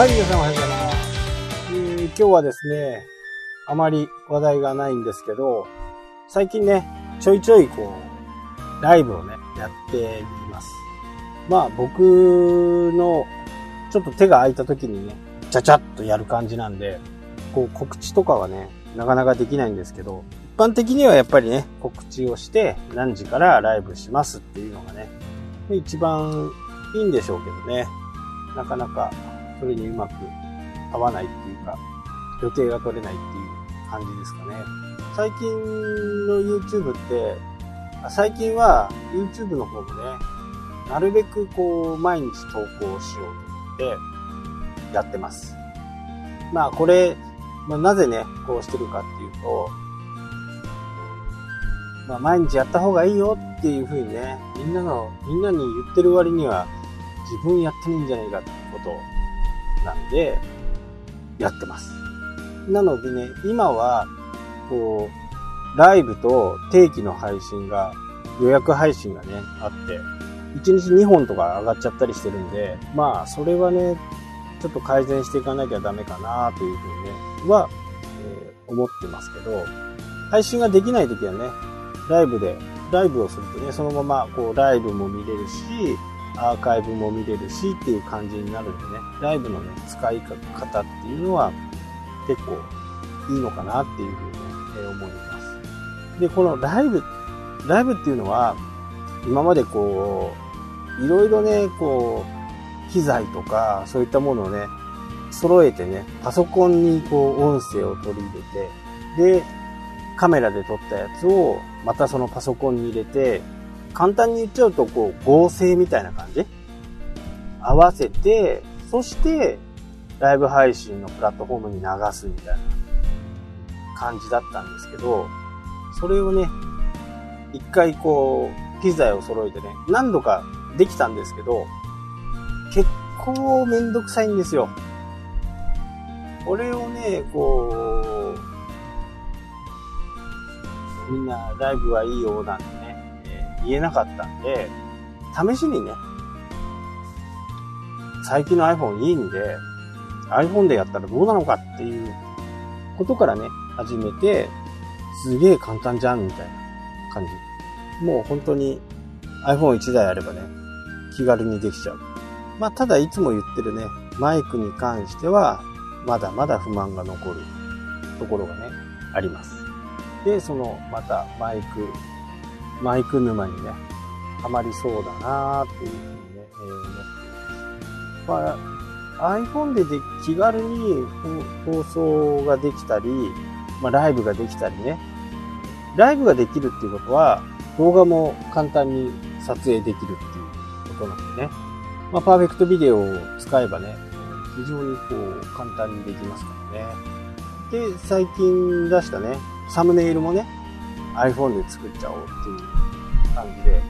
はい、皆さんおはようございます。えー今日はですね、あまり話題がないんですけど、最近ね、ちょいちょいこう、ライブをね、やっています。まあ僕のちょっと手が空いた時にね、ちゃちゃっとやる感じなんで、こう告知とかはね、なかなかできないんですけど、一般的にはやっぱりね、告知をして何時からライブしますっていうのがね、一番いいんでしょうけどね、なかなかそれにうまく合わないっていうか、予定が取れないっていう感じですかね。最近の YouTube って、最近は YouTube の方もね、なるべくこう、毎日投稿しようと思ってやってます。まあこれ、まあ、なぜね、こうしてるかっていうと、まあ毎日やった方がいいよっていう風にね、みんなの、みんなに言ってる割には、自分やってもいんじゃないかってことをなんで、やってます。なのでね、今は、こう、ライブと定期の配信が、予約配信がね、あって、1日2本とか上がっちゃったりしてるんで、まあ、それはね、ちょっと改善していかなきゃダメかなというふうにね、は、えー思ってますけど、配信ができない時はね、ライブで、ライブをするとね、そのまま、こう、ライブも見れるし、アーカイブも見れるしっていう感じになるんでね、ライブのね、使い方っていうのは結構いいのかなっていうふうにね、思います。で、このライブ、ライブっていうのは、今までこう、いろいろね、こう、機材とか、そういったものをね、揃えてね、パソコンにこう、音声を取り入れて、で、カメラで撮ったやつを、またそのパソコンに入れて、簡単に言っちゃうと、こう、合成みたいな感じ？合わせて、そして、ライブ配信のプラットフォームに流すみたいな感じだったんですけど、それをね、一回こう、機材を揃えてね、何度かできたんですけど、結構めんどくさいんですよ。これをね、こう、みんなライブはいいよなんて、言えなかったんで、試しにね、最近の iPhone いいんで、iPhone でやったらどうなのかっていうことからね、始めて、すげえ簡単じゃんみたいな感じ。もう本当に iPhone1 台あればね、気軽にできちゃう。まあ、ただいつも言ってるね、マイクに関しては、まだまだ不満が残るところがね、あります。で、その、またマイク、マイク沼にね、ハマりそうだなーっていうふうにね、えー思っています。まあ、iPhone でで気軽に放送ができたり、まあ、ライブができたりね。ライブができるっていうことは、動画も簡単に撮影できるっていうことなんでね。まあ、パーフェクトビデオを使えばね、非常にこう、簡単にできますからね。で、最近出したね、サムネイルもね、iPhone で作っちゃおうっていう感じで、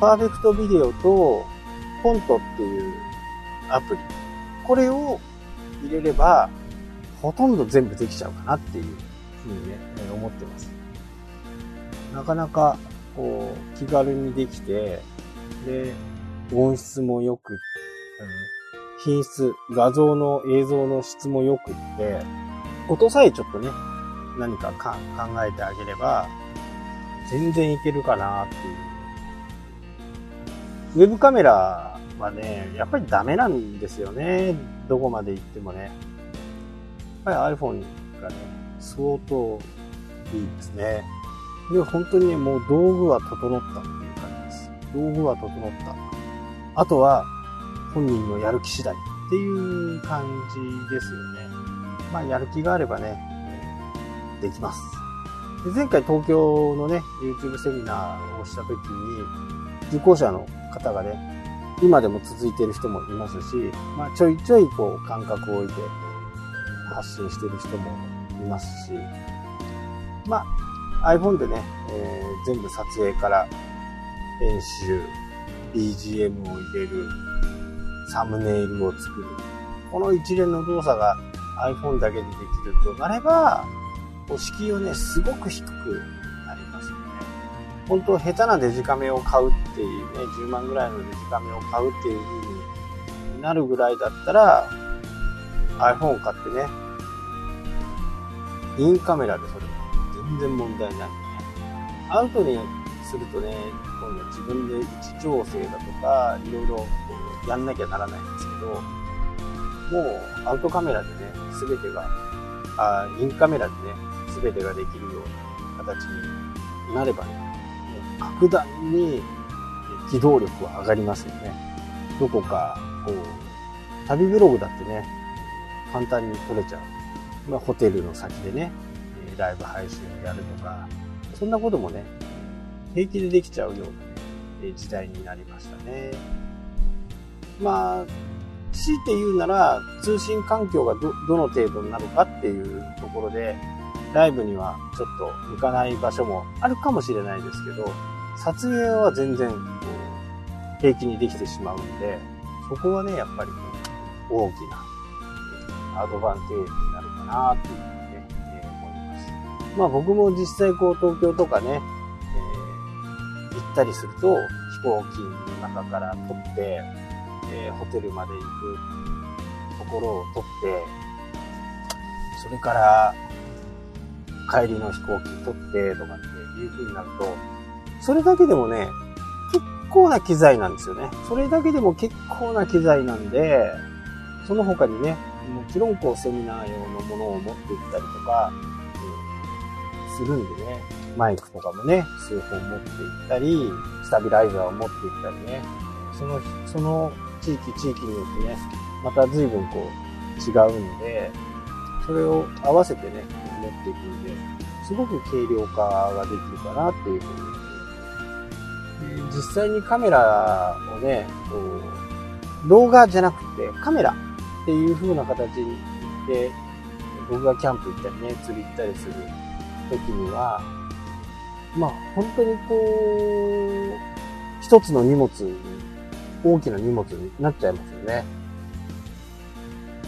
パーフェクトビデオと、フォントっていうアプリ。これを入れれば、ほとんど全部できちゃうかなっていうふうにね、思ってます。なかなか、こう、気軽にできて、で、音質も良く、品質、画像の映像の質も良くって、音さえちょっとね、何かか考えてあげれば、全然いけるかなっていう。ウェブカメラはね、やっぱりダメなんですよね。どこまで行ってもね。やっぱり iPhone がね、相当いいですね。で、本当にね、もう道具は整ったっていう感じです。道具は整った。あとは、本人のやる気次第っていう感じですよね。まあ、やる気があればね、できます。で前回東京のね、YouTube セミナーをした時に、受講者の方がね、今でも続いている人もいますし、まあ、ちょいちょいこう感覚を置いて発信してる人もいますし、まあ、iPhone でね、えー全部撮影から編集、BGM を入れる、サムネイルを作る。この一連の動作が iPhone だけでできるとなれば、敷居をね、すごく低くなりますよね。本当下手なデジカメを買うっていうね、10万ぐらいのデジカメを買うっていう風になるぐらいだったら、iPhone を買ってね、インカメラでそれ全然問題ない。アウトにするとね、今度自分で位置調整だとか、いろいろやんなきゃならないんですけど、もうアウトカメラでね、すべてが、あインカメラでね、すべてができるような形になればね、格段に機動力は上がりますよね。どこか、こう、旅ブログだってね、簡単に撮れちゃう。まあ、ホテルの先でね、ライブ配信をやるとか、そんなこともね、平気でできちゃうような、ね、時代になりましたね。まあ、強いて言うなら、通信環境がど、どの程度になるかっていうところで、ライブにはちょっと向かない場所もあるかもしれないですけど、撮影は全然、平気にできてしまうんで、そこはね、やっぱり、大きな、アドバンテージになるかなっていうふうにね、え、思います。まあ僕も実際こう東京とかね、えー、行ったりすると、飛行機の中から撮って、えー、ホテルまで行くところを撮って、それから帰りの飛行機撮ってとかっていう風になると、それだけでもね、結構な機材なんですよね。それだけでも結構な機材なんで、その他にね、もちろんこうセミナー用のものを持っていったりとか、うん、するんでね、マイクとかもね、数本持っていったり、スタビライザーを持っていったりね、その、その地域地域によってね、また随分こう違うんで、それを合わせてね、持っていくんで、すごく軽量化ができるかなっていうふうに実際にカメラをね、こう動画じゃなくてカメラっていう風な形で、僕がキャンプ行ったりね、釣り行ったりする時には、まあ本当にこう、一つの荷物、大きな荷物になっちゃいますよね。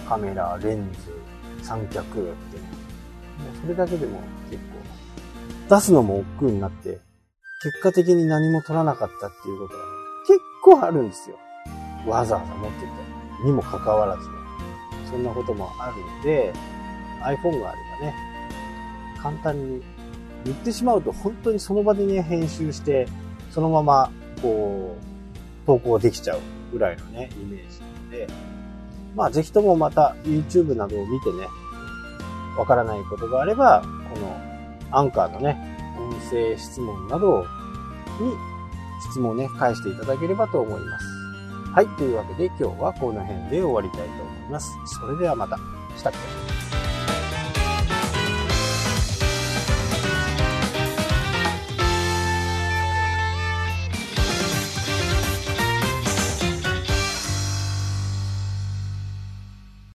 カメラ、レンズ、三脚って、もうそれだけでも結構、出すのも億劫になって、結果的に何も取らなかったっていうことは、ね、結構あるんですよ。わざわざ持ってて。にもかかわらずね。そんなこともあるんで、iPhone があればね、簡単に言ってしまうと本当にその場でね、編集して、そのまま、こう、投稿できちゃうぐらいのね、イメージなので、まあぜひともまた YouTube などを見てね、わからないことがあれば、このアンカーのね、音声質問などに質問をね、返していただければと思います。はい。というわけで今日はこの辺で終わりたいと思います。それではまた。したっけ？